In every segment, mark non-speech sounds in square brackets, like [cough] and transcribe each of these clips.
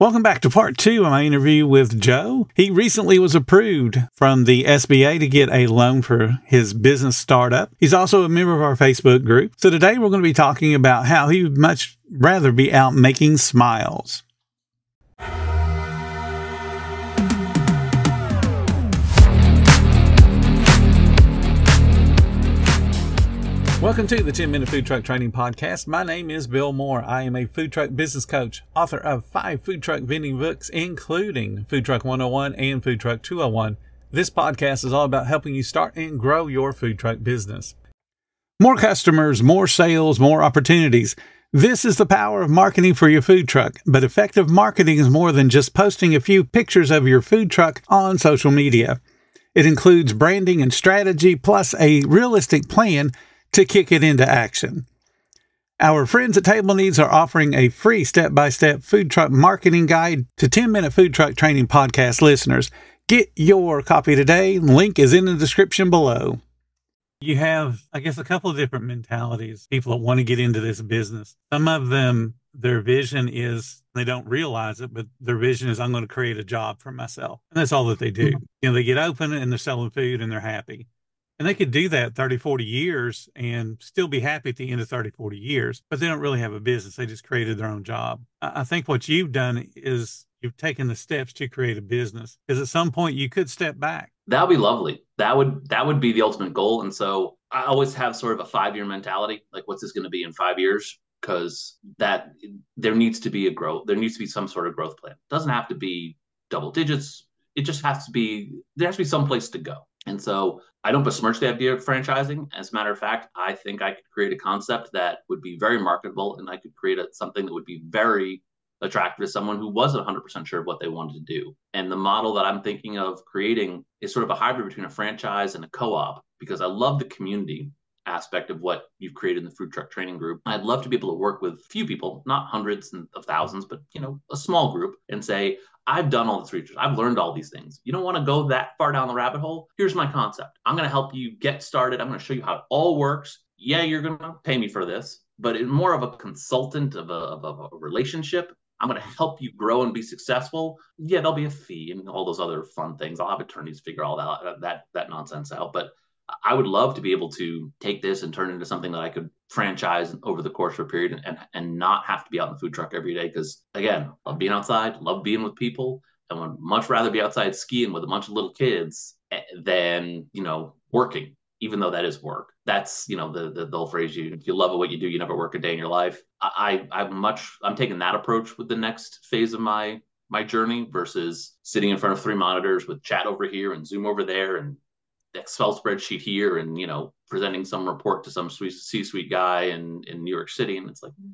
Welcome back to part two of my interview with Joe. He recently was approved from the SBA to get a loan for his business startup. He's also a member of our Facebook group. So today we're going to be talking about how he would much rather be out making smiles. Welcome to the 10 Minute Food Truck Training Podcast. My name is Bill Moore. I am a food truck business coach, author of five food truck vending books, including Food Truck 101 and Food Truck 201. This podcast is all about helping you start and grow your food truck business. More customers, more sales, more opportunities. This is the power of marketing for your food truck. But effective marketing is more than just posting a few pictures of your food truck on social media. It includes branding and strategy, plus a realistic plan to kick it into action. Our friends at Table Needs are offering a free step by step food truck marketing guide to 10 minute food truck training podcast listeners. Get your copy today. Link is in the description below. You have, I guess, a couple of different mentalities, people that want to get into this business. Some of them, their vision is they don't realize it, but their vision is I'm going to create a job for myself. And that's all that they do. Mm-hmm. You know, they get open and they're selling food and they're happy. And they could do that 30, 40 years and still be happy at the end of 30, 40 years, but they don't really have a business. They just created their own job. I think what you've done is you've taken the steps to create a business because at some point you could step back. That would be lovely. That would that would be the ultimate goal. And so I always have sort of a five year mentality. Like, what's this going to be in five years? Because that there needs to be a growth. There needs to be some sort of growth plan. It doesn't have to be double digits. It just has to be. There has to be some place to go. And so I don't besmirch the idea of franchising. As a matter of fact, I think I could create a concept that would be very marketable and I could create a, something that would be very attractive to someone who wasn't 100% sure of what they wanted to do. And the model that I'm thinking of creating is sort of a hybrid between a franchise and a co op because I love the community aspect of what you've created in the food truck training group. I'd love to be able to work with a few people, not hundreds of thousands, but you know, a small group and say, I've done all this research. I've learned all these things. You don't want to go that far down the rabbit hole? Here's my concept. I'm going to help you get started. I'm going to show you how it all works. Yeah, you're going to pay me for this, but in more of a consultant of a, of a relationship. I'm going to help you grow and be successful. Yeah, there'll be a fee and all those other fun things. I'll have attorneys figure all that that that nonsense out. But I would love to be able to take this and turn it into something that I could franchise over the course of a period and, and not have to be out in the food truck every day. Because again, love being outside, love being with people, and would much rather be outside skiing with a bunch of little kids eh, than you know working. Even though that is work, that's you know the the, the old phrase: you you love what you do, you never work a day in your life. I, I I'm much I'm taking that approach with the next phase of my my journey versus sitting in front of three monitors with chat over here and Zoom over there and Excel spreadsheet here and you know presenting some report to some C-suite guy in in New York City, and it's like, mm,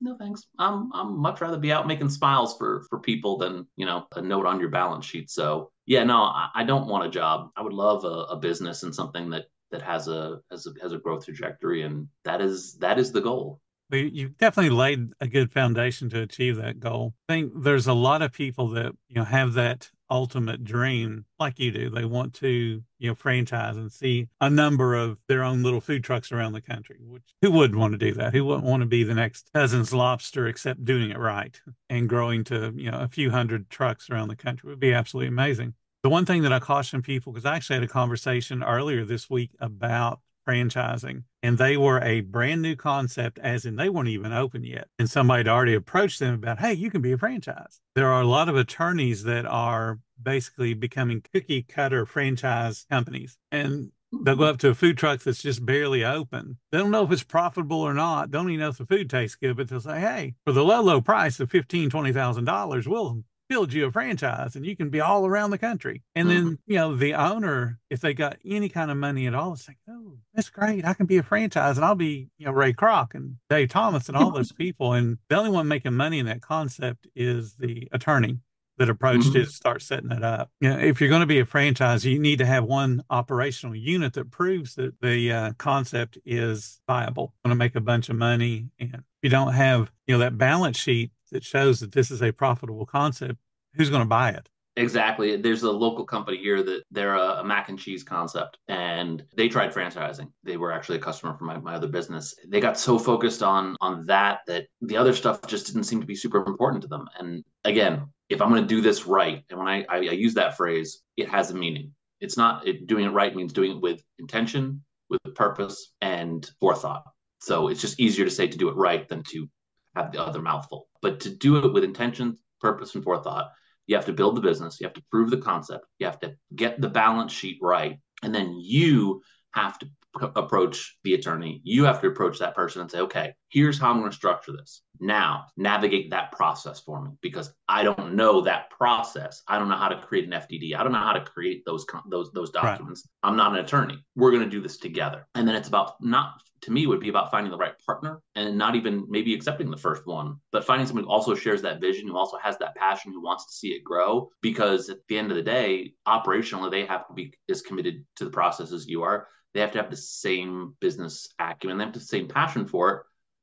no thanks. I'm I'm much rather be out making smiles for for people than you know a note on your balance sheet. So yeah, no, I, I don't want a job. I would love a, a business and something that that has a has a has a growth trajectory, and that is that is the goal. You've definitely laid a good foundation to achieve that goal. I think there's a lot of people that you know have that ultimate dream like you do. They want to, you know, franchise and see a number of their own little food trucks around the country. Which who wouldn't want to do that? Who wouldn't want to be the next Cousins Lobster except doing it right and growing to, you know, a few hundred trucks around the country would be absolutely amazing. The one thing that I caution people, because I actually had a conversation earlier this week about franchising and they were a brand new concept as in they weren't even open yet and somebody had already approached them about hey you can be a franchise. There are a lot of attorneys that are basically becoming cookie cutter franchise companies and they'll go up to a food truck that's just barely open. They don't know if it's profitable or not. Don't even know if the food tastes good but they'll say hey for the low low price of fifteen twenty thousand dollars we'll build you a franchise and you can be all around the country. And then, mm-hmm. you know, the owner, if they got any kind of money at all, it's like, oh, that's great. I can be a franchise and I'll be, you know, Ray Kroc and Dave Thomas and all those people. And the only one making money in that concept is the attorney that approached mm-hmm. it to start setting it up. You know, if you're going to be a franchise, you need to have one operational unit that proves that the uh, concept is viable, going to make a bunch of money. And if you don't have, you know, that balance sheet that shows that this is a profitable concept, who's going to buy it? Exactly. There's a local company here that they're a, a, mac and cheese concept, and they tried franchising. They were actually a customer for my, my other business. They got so focused on on that that the other stuff just didn't seem to be super important to them. And again, if I'm going to do this right, and when I, I, I use that phrase, it has a meaning. It's not it, doing it right means doing it with intention, with purpose, and forethought. So it's just easier to say to do it right than to have the other mouthful. But to do it with intention, purpose, and forethought you have to build the business, you have to prove the concept, you have to get the balance sheet right, and then you have to approach the attorney. You have to approach that person and say, okay, here's how I'm going to structure this. Now, navigate that process for me because I don't know that process. I don't know how to create an FDD. I don't know how to create those those those documents. Right. I'm not an attorney. We're going to do this together. And then it's about not to me would be about finding the right partner and not even maybe accepting the first one, but finding someone who also shares that vision, who also has that passion, who wants to see it grow. Because at the end of the day, operationally, they have to be as committed to the process as you are. They have to have the same business acumen, they have the same passion for it.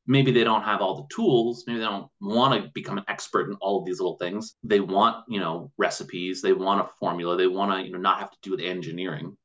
Maybe they don't have all the tools. Maybe they don't want to become an expert in all of these little things. They want, you know, recipes. They want a formula. They want to, you know, not have to do with engineering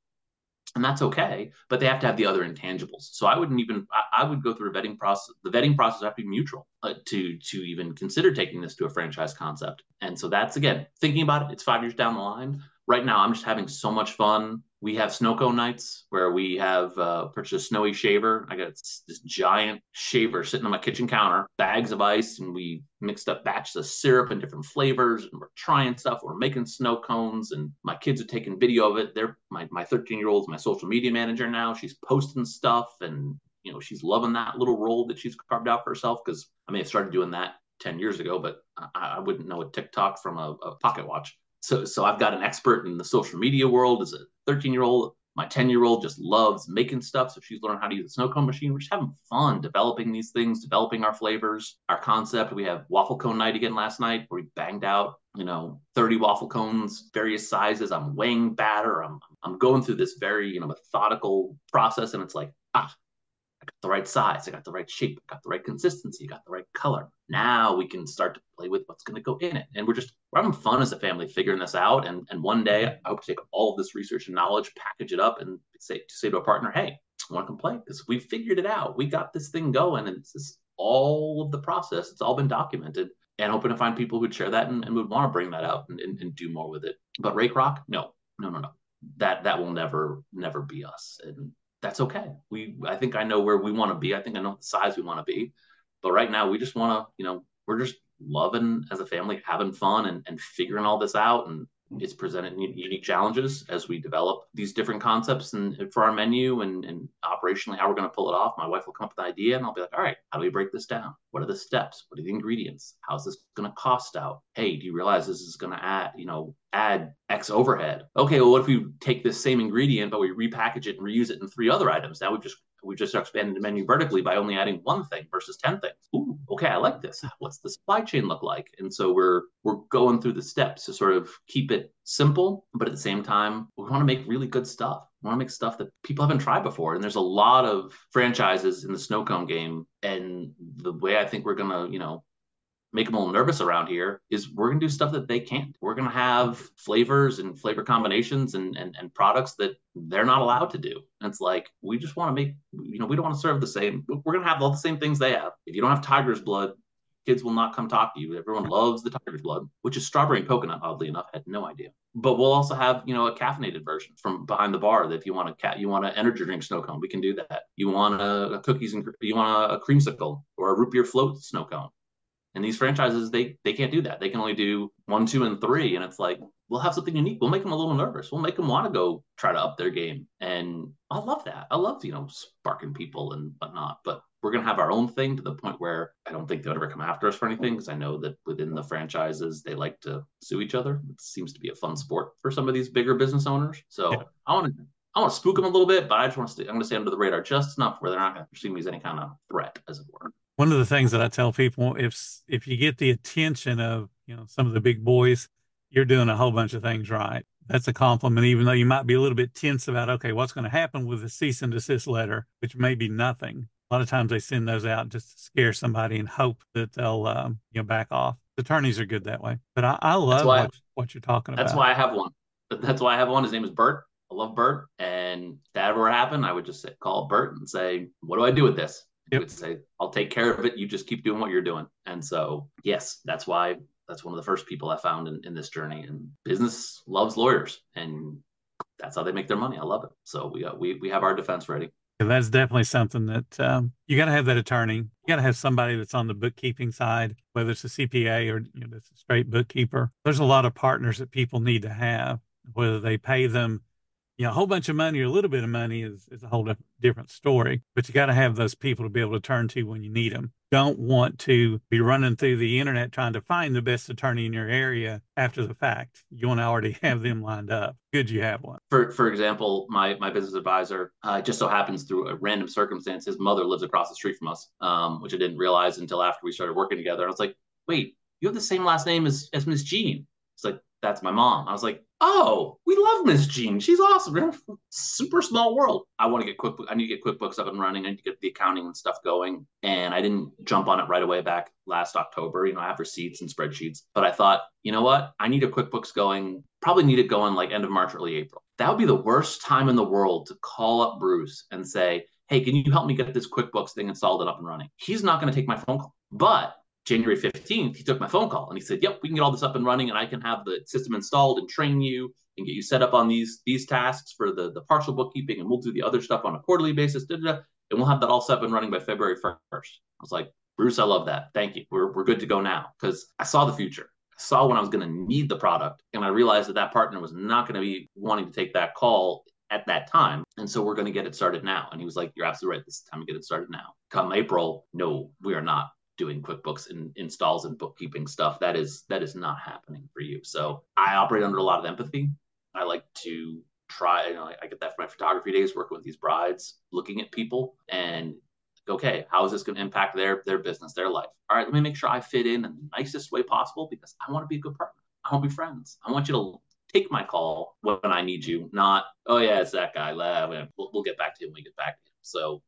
and that's okay but they have to have the other intangibles so i wouldn't even i, I would go through a vetting process the vetting process have to be mutual uh, to to even consider taking this to a franchise concept and so that's again thinking about it it's five years down the line right now i'm just having so much fun we have snow cone nights where we have uh, purchased a snowy shaver. I got this giant shaver sitting on my kitchen counter, bags of ice, and we mixed up batches of syrup and different flavors. And we're trying stuff. We're making snow cones, and my kids are taking video of it. They're my my 13 year old's my social media manager now. She's posting stuff, and you know she's loving that little role that she's carved out for herself. Because I may have started doing that 10 years ago, but I, I wouldn't know a TikTok from a, a pocket watch so so I've got an expert in the social media world as a 13 year old. My 10 year old just loves making stuff. So she's learned how to use a snow cone machine. We're just having fun developing these things, developing our flavors, our concept. We have waffle cone night again last night where we banged out, you know, 30 waffle cones, various sizes. I'm weighing batter. I'm, I'm going through this very, you know, methodical process. And it's like, ah, I got the right size, I got the right shape, I got the right consistency, I got the right color. Now we can start to play with what's going to go in it. And we're just we're having fun as a family figuring this out. And and one day I hope to take all of this research and knowledge, package it up, and say to say to a partner, hey, I want to complain because we figured it out. We got this thing going, and it's just all of the process. It's all been documented. And hoping to find people who'd share that and, and would want to bring that out and, and, and do more with it. But Ray Kroc, no, no, no, no. That that will never never be us. And that's okay. We I think I know where we want to be. I think I know the size we want to be. But right now we just want to, you know, we're just loving as a family, having fun and, and figuring all this out and it's presented unique challenges as we develop these different concepts and for our menu and, and operationally how we're going to pull it off. My wife will come up with an idea and I'll be like, all right, how do we break this down? What are the steps? What are the ingredients? How's this going to cost out? Hey, do you realize this is going to add, you know, add X overhead? Okay, well, what if we take this same ingredient, but we repackage it and reuse it in three other items? Now we've just we just expanded the menu vertically by only adding one thing versus 10 things. Ooh, okay, I like this. What's the supply chain look like? And so we're we're going through the steps to sort of keep it simple, but at the same time, we want to make really good stuff. We want to make stuff that people haven't tried before. And there's a lot of franchises in the snow cone game. And the way I think we're gonna, you know, make them a little nervous around here is we're going to do stuff that they can't. We're going to have flavors and flavor combinations and, and, and products that they're not allowed to do. And it's like, we just want to make, you know, we don't want to serve the same. We're going to have all the same things they have. If you don't have tiger's blood, kids will not come talk to you. Everyone loves the tiger's blood, which is strawberry and coconut, oddly enough. Had no idea. But we'll also have, you know, a caffeinated version from behind the bar that if you want a cat, you want an energy drink snow cone, we can do that. You want a, a cookies and you want a, a creamsicle or a root beer float snow cone and these franchises, they they can't do that. They can only do one, two, and three. And it's like, we'll have something unique. We'll make them a little nervous. We'll make them want to go try to up their game. And I love that. I love, you know, sparking people and whatnot. But we're going to have our own thing to the point where I don't think they'll ever come after us for anything because I know that within the franchises, they like to sue each other. It seems to be a fun sport for some of these bigger business owners. So yeah. I want to. I want to spook them a little bit, but I just want to stay. I'm going to stay under the radar just enough where they're not going to perceive me as any kind of threat, as it were one of the things that I tell people if if you get the attention of you know some of the big boys, you're doing a whole bunch of things right. That's a compliment, even though you might be a little bit tense about okay, what's going to happen with the cease and desist letter, which may be nothing. A lot of times they send those out just to scare somebody and hope that they'll um, you know back off. Attorneys are good that way. But I, I love what, what you're talking That's about. That's why I have one. That's why I have one. His name is Bert. I love Bert. And if that ever happened, I would just call Bert and say, What do I do with this? Yep. would say, I'll take care of it. You just keep doing what you're doing. And so, yes, that's why that's one of the first people I found in, in this journey. And business loves lawyers, and that's how they make their money. I love it. So we got, we we have our defense ready. And that's definitely something that um, you got to have that attorney. You got to have somebody that's on the bookkeeping side, whether it's a CPA or you know, it's a straight bookkeeper. There's a lot of partners that people need to have, whether they pay them, you know, a whole bunch of money or a little bit of money is, is a whole different story. But you got to have those people to be able to turn to when you need them. Don't want to be running through the internet trying to find the best attorney in your area after the fact. You want to already [laughs] have them lined up. Good, you have one. For for example, my my business advisor uh, just so happens through a random circumstance, his mother lives across the street from us, um, which I didn't realize until after we started working together. I was like, wait, you have the same last name as as Miss Jean. It's like that's my mom. I was like, oh, we love Miss Jean. She's awesome. Super small world. I want to get quick. I need to get QuickBooks up and running. I need to get the accounting and stuff going. And I didn't jump on it right away back last October. You know, I have receipts and spreadsheets, but I thought, you know what? I need a QuickBooks going. Probably need it going like end of March, early April. That would be the worst time in the world to call up Bruce and say, hey, can you help me get this QuickBooks thing installed and up and running? He's not going to take my phone call, but January 15th, he took my phone call and he said, Yep, we can get all this up and running and I can have the system installed and train you and get you set up on these these tasks for the, the partial bookkeeping and we'll do the other stuff on a quarterly basis, da, da, da, and we'll have that all set up and running by February 1st. I was like, Bruce, I love that. Thank you. We're, we're good to go now because I saw the future. I saw when I was going to need the product and I realized that that partner was not going to be wanting to take that call at that time. And so we're going to get it started now. And he was like, You're absolutely right. This is time to get it started now. Come April, no, we are not doing QuickBooks and installs and bookkeeping stuff. That is that is not happening for you. So I operate under a lot of empathy. I like to try. You know, I get that from my photography days, working with these brides, looking at people and okay, how is this going to impact their their business, their life? All right, let me make sure I fit in in the nicest way possible because I want to be a good partner. I want to be friends. I want you to take my call when I need you, not oh yeah, it's that guy. We'll, we'll get back to him when we get back to him. So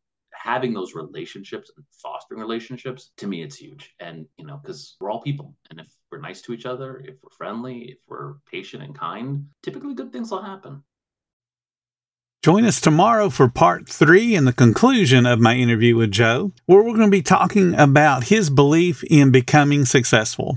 having those relationships and fostering relationships to me it's huge. And you know because we're all people. And if we're nice to each other if we're friendly if we're patient and kind typically good things will happen. Join us tomorrow for part three and the conclusion of my interview with Joe, where we're going to be talking about his belief in becoming successful.